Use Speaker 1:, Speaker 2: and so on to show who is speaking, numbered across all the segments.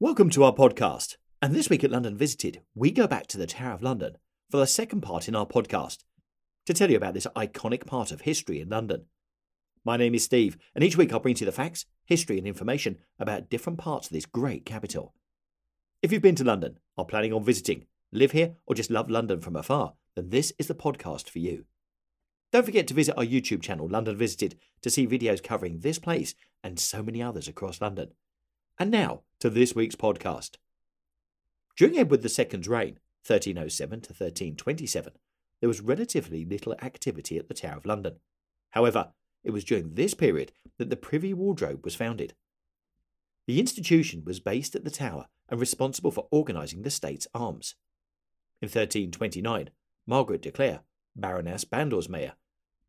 Speaker 1: Welcome to our podcast. And this week at London Visited, we go back to the Tower of London for the second part in our podcast to tell you about this iconic part of history in London. My name is Steve, and each week I'll bring to you the facts, history, and information about different parts of this great capital. If you've been to London, are planning on visiting, live here, or just love London from afar, then this is the podcast for you. Don't forget to visit our YouTube channel, London Visited, to see videos covering this place and so many others across London. And now to this week's podcast. During Edward II's reign, 1307 to 1327, there was relatively little activity at the Tower of London. However, it was during this period that the Privy Wardrobe was founded. The institution was based at the Tower and responsible for organising the state's arms. In 1329, Margaret de Clare, Baroness Badlesmere,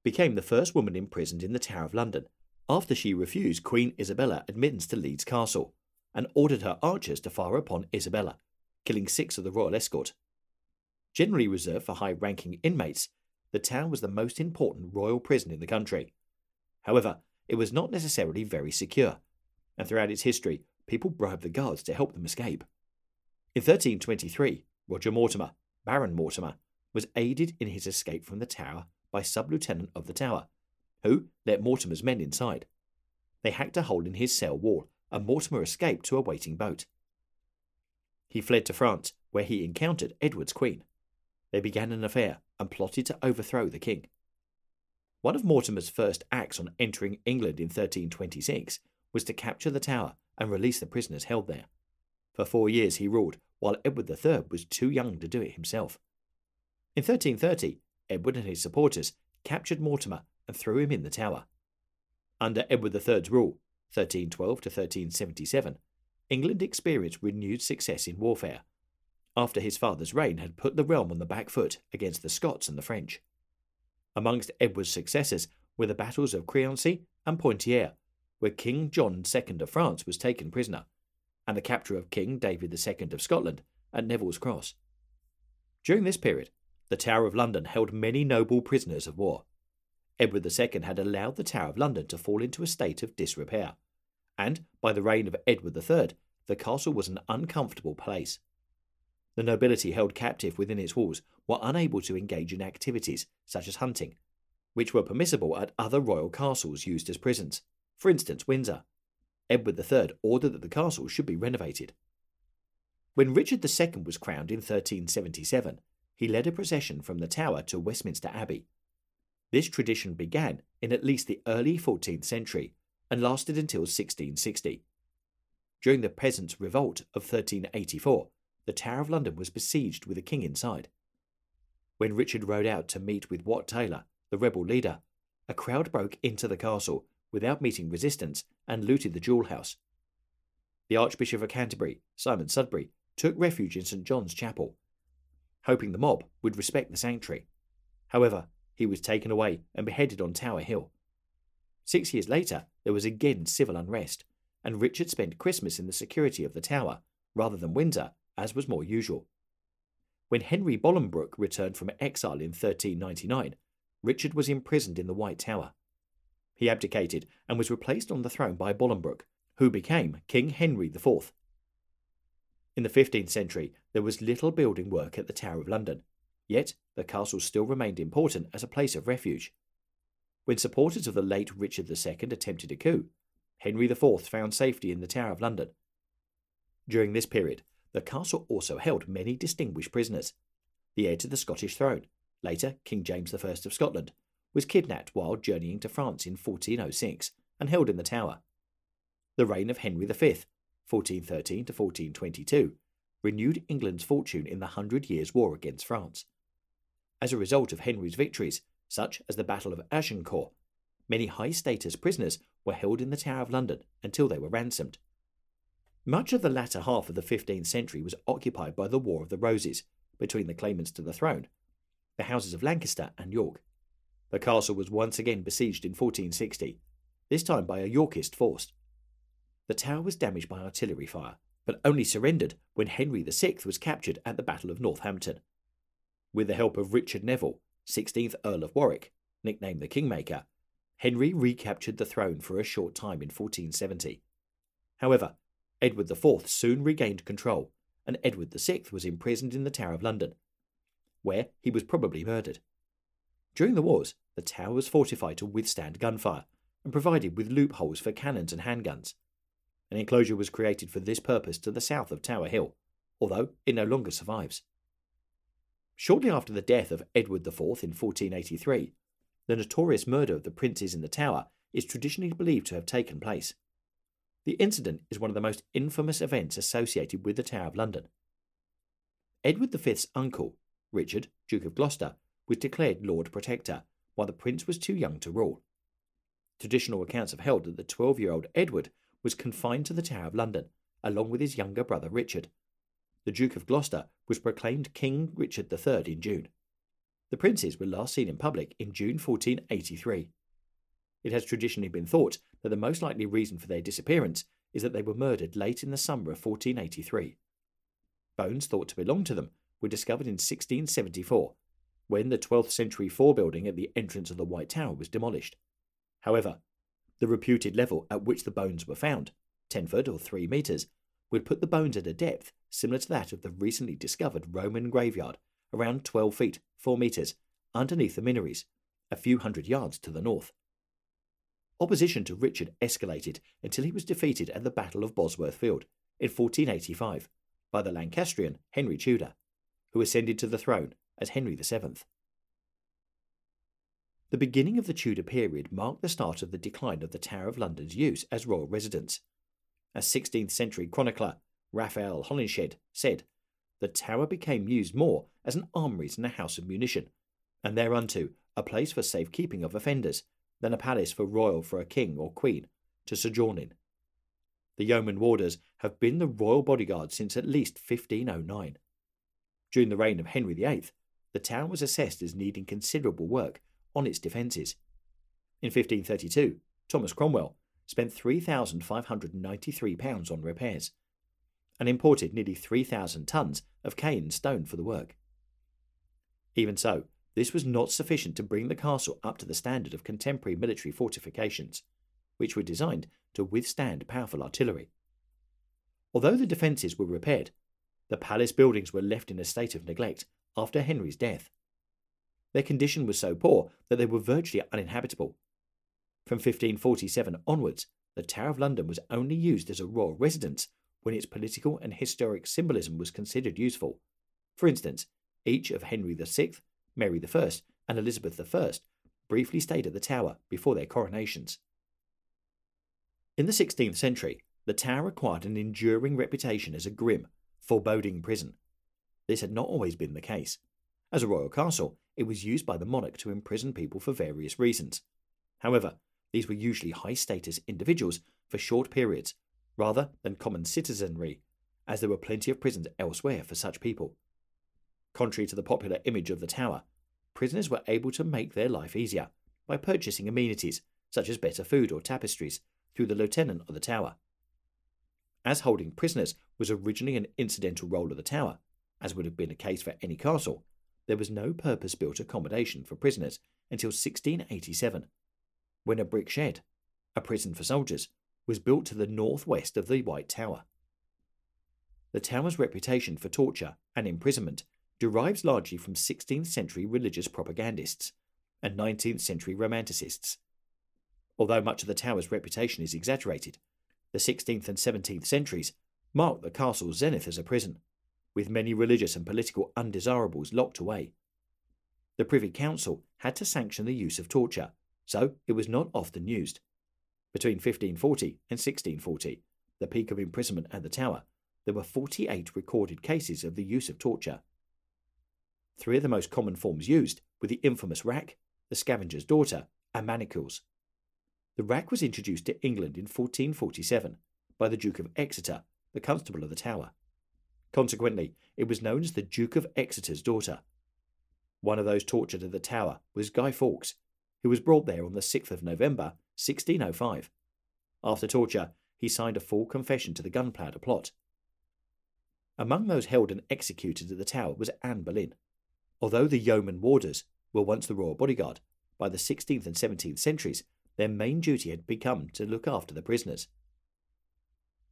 Speaker 1: became the first woman imprisoned in the Tower of London after she refused Queen Isabella admittance to Leeds Castle and ordered her archers to fire upon Isabella, killing six of the royal escort. Generally reserved for high ranking inmates, the tower was the most important royal prison in the country. However, it was not necessarily very secure, and throughout its history, people bribed the guards to help them escape. In 1323, Roger Mortimer, Baron Mortimer, was aided in his escape from the tower by sub lieutenant of the tower, who let Mortimer's men inside. They hacked a hole in his cell wall, and Mortimer escaped to a waiting boat. He fled to France, where he encountered Edward's queen. They began an affair and plotted to overthrow the king. One of Mortimer's first acts on entering England in 1326 was to capture the tower and release the prisoners held there. For four years he ruled, while Edward III was too young to do it himself. In 1330, Edward and his supporters captured Mortimer and threw him in the tower. Under Edward III's rule, 1312 to 1377, England experienced renewed success in warfare, after his father's reign had put the realm on the back foot against the Scots and the French. Amongst Edward's successors were the battles of Crecy and Poitiers, where King John II of France was taken prisoner, and the capture of King David II of Scotland at Neville's Cross. During this period, the Tower of London held many noble prisoners of war. Edward II had allowed the Tower of London to fall into a state of disrepair, and by the reign of Edward III, the castle was an uncomfortable place. The nobility held captive within its walls were unable to engage in activities such as hunting, which were permissible at other royal castles used as prisons, for instance, Windsor. Edward III ordered that the castle should be renovated. When Richard II was crowned in 1377, he led a procession from the Tower to Westminster Abbey. This tradition began in at least the early 14th century and lasted until 1660. During the Peasants' Revolt of 1384, the Tower of London was besieged with a king inside. When Richard rode out to meet with Wat Tyler, the rebel leader, a crowd broke into the castle without meeting resistance and looted the jewel house. The Archbishop of Canterbury, Simon Sudbury, took refuge in St John's Chapel, hoping the mob would respect the sanctuary. However, he was taken away and beheaded on Tower Hill. Six years later, there was again civil unrest, and Richard spent Christmas in the security of the Tower rather than Windsor, as was more usual. When Henry Bolingbroke returned from exile in 1399, Richard was imprisoned in the White Tower. He abdicated and was replaced on the throne by Bolingbroke, who became King Henry IV. In the 15th century, there was little building work at the Tower of London, yet the castle still remained important as a place of refuge. When supporters of the late Richard II attempted a coup, Henry IV found safety in the Tower of London. During this period, the castle also held many distinguished prisoners. The heir to the Scottish throne, later King James I of Scotland, was kidnapped while journeying to France in 1406 and held in the Tower. The reign of Henry V, 1413 to 1422, renewed England's fortune in the Hundred Years' War against France. As a result of Henry's victories, such as the Battle of Agincourt, many high status prisoners were held in the Tower of London until they were ransomed. Much of the latter half of the 15th century was occupied by the War of the Roses between the claimants to the throne, the houses of Lancaster and York. The castle was once again besieged in 1460, this time by a Yorkist force. The tower was damaged by artillery fire, but only surrendered when Henry VI was captured at the Battle of Northampton. With the help of Richard Neville, 16th Earl of Warwick, nicknamed the Kingmaker, Henry recaptured the throne for a short time in 1470. However, Edward IV soon regained control, and Edward VI was imprisoned in the Tower of London, where he was probably murdered. During the wars, the tower was fortified to withstand gunfire and provided with loopholes for cannons and handguns. An enclosure was created for this purpose to the south of Tower Hill, although it no longer survives. Shortly after the death of Edward IV in 1483, the notorious murder of the princes in the tower is traditionally believed to have taken place. The incident is one of the most infamous events associated with the Tower of London. Edward V's uncle, Richard, Duke of Gloucester, was declared Lord Protector, while the prince was too young to rule. Traditional accounts have held that the 12 year old Edward was confined to the Tower of London, along with his younger brother Richard. The Duke of Gloucester was proclaimed King Richard III in June. The princes were last seen in public in June 1483. It has traditionally been thought that the most likely reason for their disappearance is that they were murdered late in the summer of 1483. Bones thought to belong to them were discovered in 1674, when the 12th century fore building at the entrance of the White Tower was demolished. However, the reputed level at which the bones were found, 10 foot or 3 metres, would put the bones at a depth similar to that of the recently discovered Roman graveyard, around 12 feet 4 metres, underneath the Minories, a few hundred yards to the north. Opposition to Richard escalated until he was defeated at the Battle of Bosworth Field in 1485 by the Lancastrian Henry Tudor, who ascended to the throne as Henry VII. The beginning of the Tudor period marked the start of the decline of the Tower of London's use as royal residence. As 16th century chronicler Raphael Holinshed said, the tower became used more as an armoury than a house of munition, and thereunto a place for safekeeping of offenders, than a palace for royal for a king or queen to sojourn in. The yeoman warders have been the royal bodyguard since at least 1509. During the reign of Henry VIII, the town was assessed as needing considerable work on its defences. In 1532, Thomas Cromwell spent £3,593 on repairs and imported nearly 3,000 tons of Caen stone for the work. Even so, this was not sufficient to bring the castle up to the standard of contemporary military fortifications, which were designed to withstand powerful artillery. Although the defences were repaired, the palace buildings were left in a state of neglect after Henry's death. Their condition was so poor that they were virtually uninhabitable. From 1547 onwards, the Tower of London was only used as a royal residence when its political and historic symbolism was considered useful. For instance, each of Henry VI, Mary I, and Elizabeth I briefly stayed at the Tower before their coronations. In the 16th century, the Tower acquired an enduring reputation as a grim, foreboding prison. This had not always been the case. As a royal castle, it was used by the monarch to imprison people for various reasons. However, these were usually high status individuals for short periods, rather than common citizenry, as there were plenty of prisons elsewhere for such people. Contrary to the popular image of the tower, prisoners were able to make their life easier by purchasing amenities such as better food or tapestries through the lieutenant of the tower. As holding prisoners was originally an incidental role of the tower, as would have been the case for any castle, there was no purpose built accommodation for prisoners until 1687, when a brick shed, a prison for soldiers, was built to the northwest of the White Tower. The tower's reputation for torture and imprisonment derives largely from 16th century religious propagandists and 19th century romanticists. Although much of the tower's reputation is exaggerated, the 16th and 17th centuries marked the castle's zenith as a prison with many religious and political undesirables locked away. The Privy Council had to sanction the use of torture, so it was not often used. Between 1540 and 1640, the peak of imprisonment at the Tower, there were 48 recorded cases of the use of torture. Three of the most common forms used were the infamous rack, the scavenger's daughter, and manacles. The rack was introduced to England in 1447 by the Duke of Exeter, the Constable of the Tower. Consequently, it was known as the Duke of Exeter's daughter. One of those tortured at the Tower was Guy Fawkes, who was brought there on the 6th of November, 1605. After torture, he signed a full confession to the gunpowder plot. Among those held and executed at the Tower was Anne Boleyn. Although the yeoman warders were once the royal bodyguard, by the 16th and 17th centuries, their main duty had become to look after the prisoners.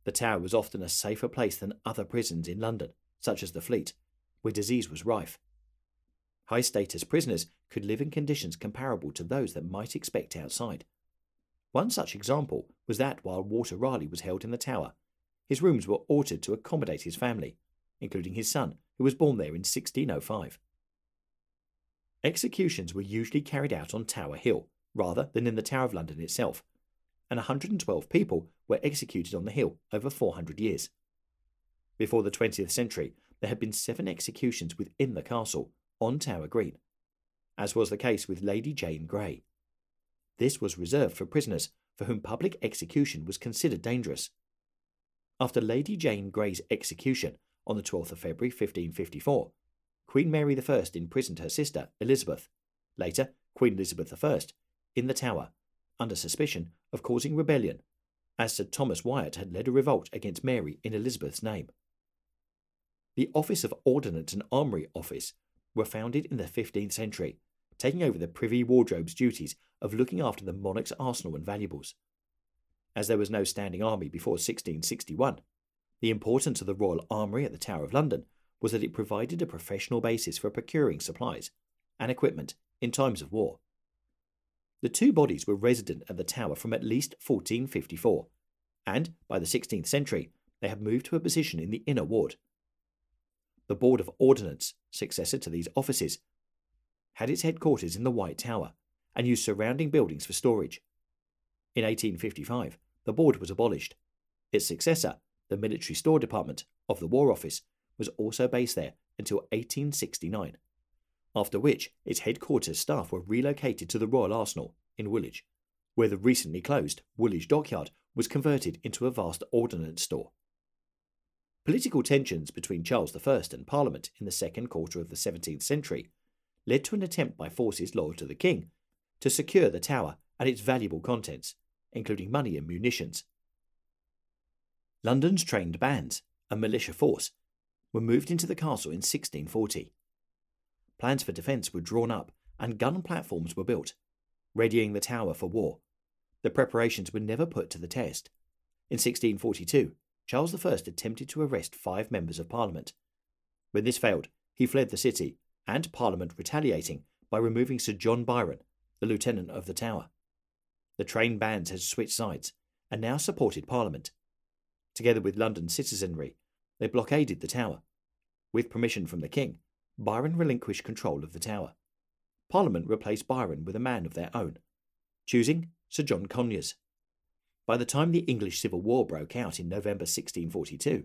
Speaker 1: The tower was often a safer place than other prisons in London, such as the Fleet, where disease was rife. High status prisoners could live in conditions comparable to those that might expect outside. One such example was that while Walter Raleigh was held in the tower, his rooms were altered to accommodate his family, including his son, who was born there in 1605. Executions were usually carried out on Tower Hill, rather than in the Tower of London itself, and 112 people were executed on the hill over 400 years. Before the 20th century, there had been seven executions within the castle on Tower Green, as was the case with Lady Jane Grey. This was reserved for prisoners for whom public execution was considered dangerous. After Lady Jane Grey's execution on the 12th of February 1554, Queen Mary I imprisoned her sister Elizabeth, later Queen Elizabeth I, in the Tower, under suspicion of causing rebellion, as Sir Thomas Wyatt had led a revolt against Mary in Elizabeth's name. The Office of Ordnance and Armoury Office were founded in the 15th century, taking over the Privy Wardrobe's duties of looking after the monarch's arsenal and valuables. As there was no standing army before 1661, the importance of the Royal Armoury at the Tower of London was that it provided a professional basis for procuring supplies and equipment in times of war. The two bodies were resident at the Tower from at least 1454, and by the 16th century they had moved to a position in the Inner Ward. The Board of Ordnance, successor to these offices, had its headquarters in the White Tower and used surrounding buildings for storage. In 1855, the board was abolished. Its successor, the Military Store Department of the War Office, was also based there until 1869, after which its headquarters staff were relocated to the Royal Arsenal in Woolwich, where the recently closed Woolwich Dockyard was converted into a vast ordnance store. Political tensions between Charles I and Parliament in the second quarter of the 17th century led to an attempt by forces loyal to the king to secure the tower and its valuable contents, including money and munitions. London's trained bands, a militia force, were moved into the castle in 1640. Plans for defence were drawn up and gun platforms were built, readying the tower for war. The preparations were never put to the test. In 1642, Charles I attempted to arrest five members of Parliament. When this failed, he fled the city, and Parliament retaliating by removing Sir John Byron, the Lieutenant of the Tower. The trained bands had switched sides and now supported Parliament. Together with London citizenry, they blockaded the tower. With permission from the king, Byron relinquished control of the tower. Parliament replaced Byron with a man of their own, choosing Sir John Conyers. By the time the English Civil War broke out in November 1642,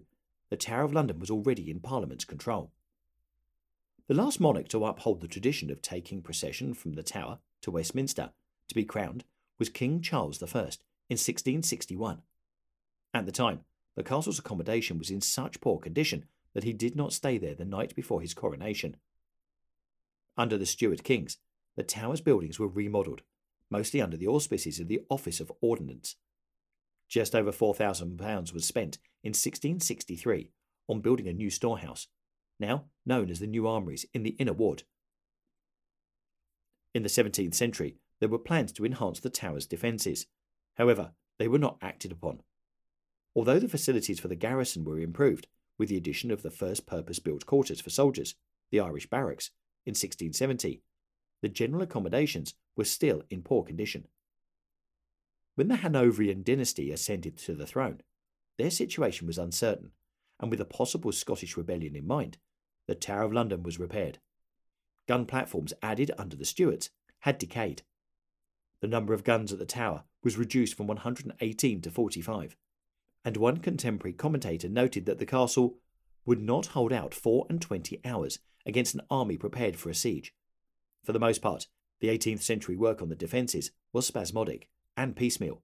Speaker 1: the Tower of London was already in Parliament's control. The last monarch to uphold the tradition of taking procession from the Tower to Westminster to be crowned was King Charles I in 1661. At the time, the castle's accommodation was in such poor condition that he did not stay there the night before his coronation. Under the Stuart kings, the tower's buildings were remodelled, mostly under the auspices of the Office of Ordnance. Just over £4,000 was spent in 1663 on building a new storehouse, now known as the New Armouries in the Inner Ward. In the 17th century, there were plans to enhance the tower's defences. However, they were not acted upon. Although the facilities for the garrison were improved, with the addition of the first purpose built quarters for soldiers, the Irish Barracks, in 1670, the general accommodations were still in poor condition. When the Hanoverian dynasty ascended to the throne, their situation was uncertain, and with a possible Scottish rebellion in mind, the Tower of London was repaired. Gun platforms added under the Stuarts had decayed. The number of guns at the tower was reduced from 118 to 45, and one contemporary commentator noted that the castle would not hold out four and twenty hours against an army prepared for a siege. For the most part, the 18th century work on the defences was spasmodic and piecemeal.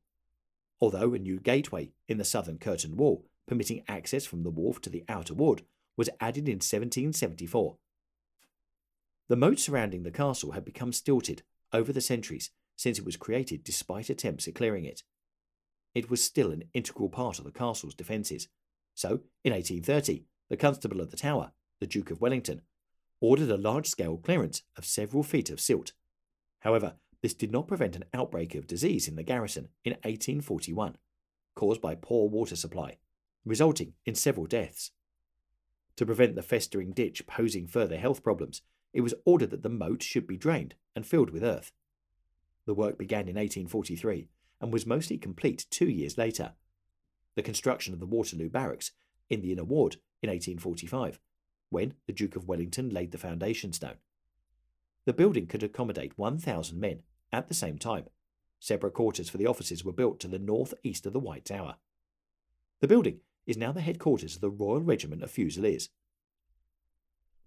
Speaker 1: Although a new gateway in the southern curtain wall, permitting access from the wharf to the outer ward, was added in 1774. The moat surrounding the castle had become stilted over the centuries since it was created despite attempts at clearing it it was still an integral part of the castle's defences. So, in 1830, the Constable of the Tower, the Duke of Wellington, ordered a large scale clearance of several feet of silt. However, this did not prevent an outbreak of disease in the garrison in 1841, caused by poor water supply. resulting in several deaths. To prevent the festering ditch posing further health problems, it was ordered that the moat should be drained and filled with earth. The work began in 1843 and was mostly complete two years later. The construction of the Waterloo Barracks in the Inner Ward in 1845, when the Duke of Wellington laid the foundation stone. The building could accommodate 1,000 men at the same time. Separate quarters for the officers were built to the north east of the White Tower. The building is now the headquarters of the Royal Regiment of Fusiliers.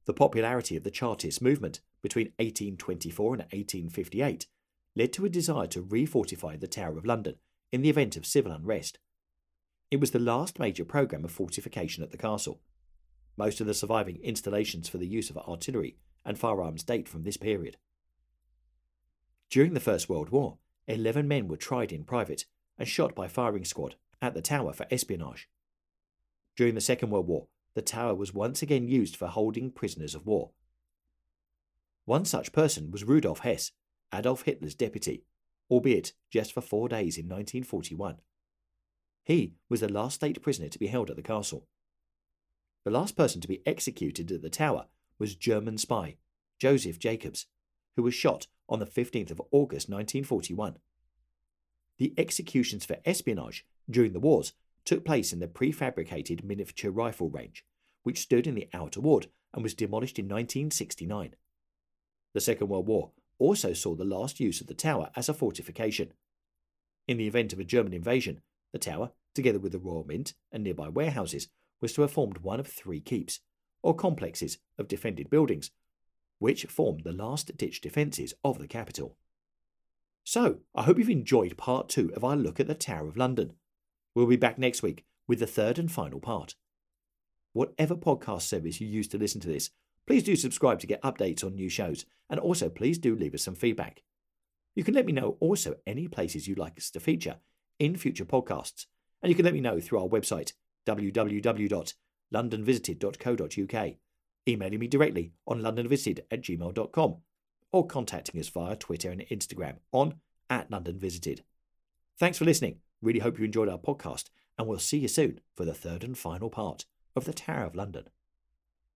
Speaker 1: The popularity of the Chartist movement between 1824 and 1858 led to a desire to refortify the Tower of London in the event of civil unrest. It was the last major programme of fortification at the castle. Most of the surviving installations for the use of artillery and firearms date from this period. During the First World War, 11 men were tried in private and shot by firing squad at the tower for espionage. During the Second World War, the tower was once again used for holding prisoners of war. One such person was Rudolf Hess, Adolf Hitler's deputy, albeit just for four days in 1941. He was the last state prisoner to be held at the castle. The last person to be executed at the tower was German spy Josef Jakobs, who was shot on the 15th of August 1941. The executions for espionage during the wars took place in the prefabricated miniature rifle range, which stood in the Outer Ward and was demolished in 1969. The Second World War also saw the last use of the tower as a fortification. In the event of a German invasion, the tower, together with the Royal Mint and nearby warehouses, was to have formed one of three keeps, or complexes of defended buildings, which formed the last ditch defences of the capital. So, I hope you've enjoyed part two of our look at the Tower of London. We'll be back next week with the third and final part. Whatever podcast service you use to listen to this, Please do subscribe to get updates on new shows, and also please do leave us some feedback. You can let me know also any places you'd like us to feature in future podcasts, and you can let me know through our website www.londonvisited.co.uk, emailing me directly on londonvisited at gmail.com, or contacting us via Twitter and Instagram on at londonvisited. Thanks for listening. Really hope you enjoyed our podcast, and we'll see you soon for the third and final part of the Tower of London.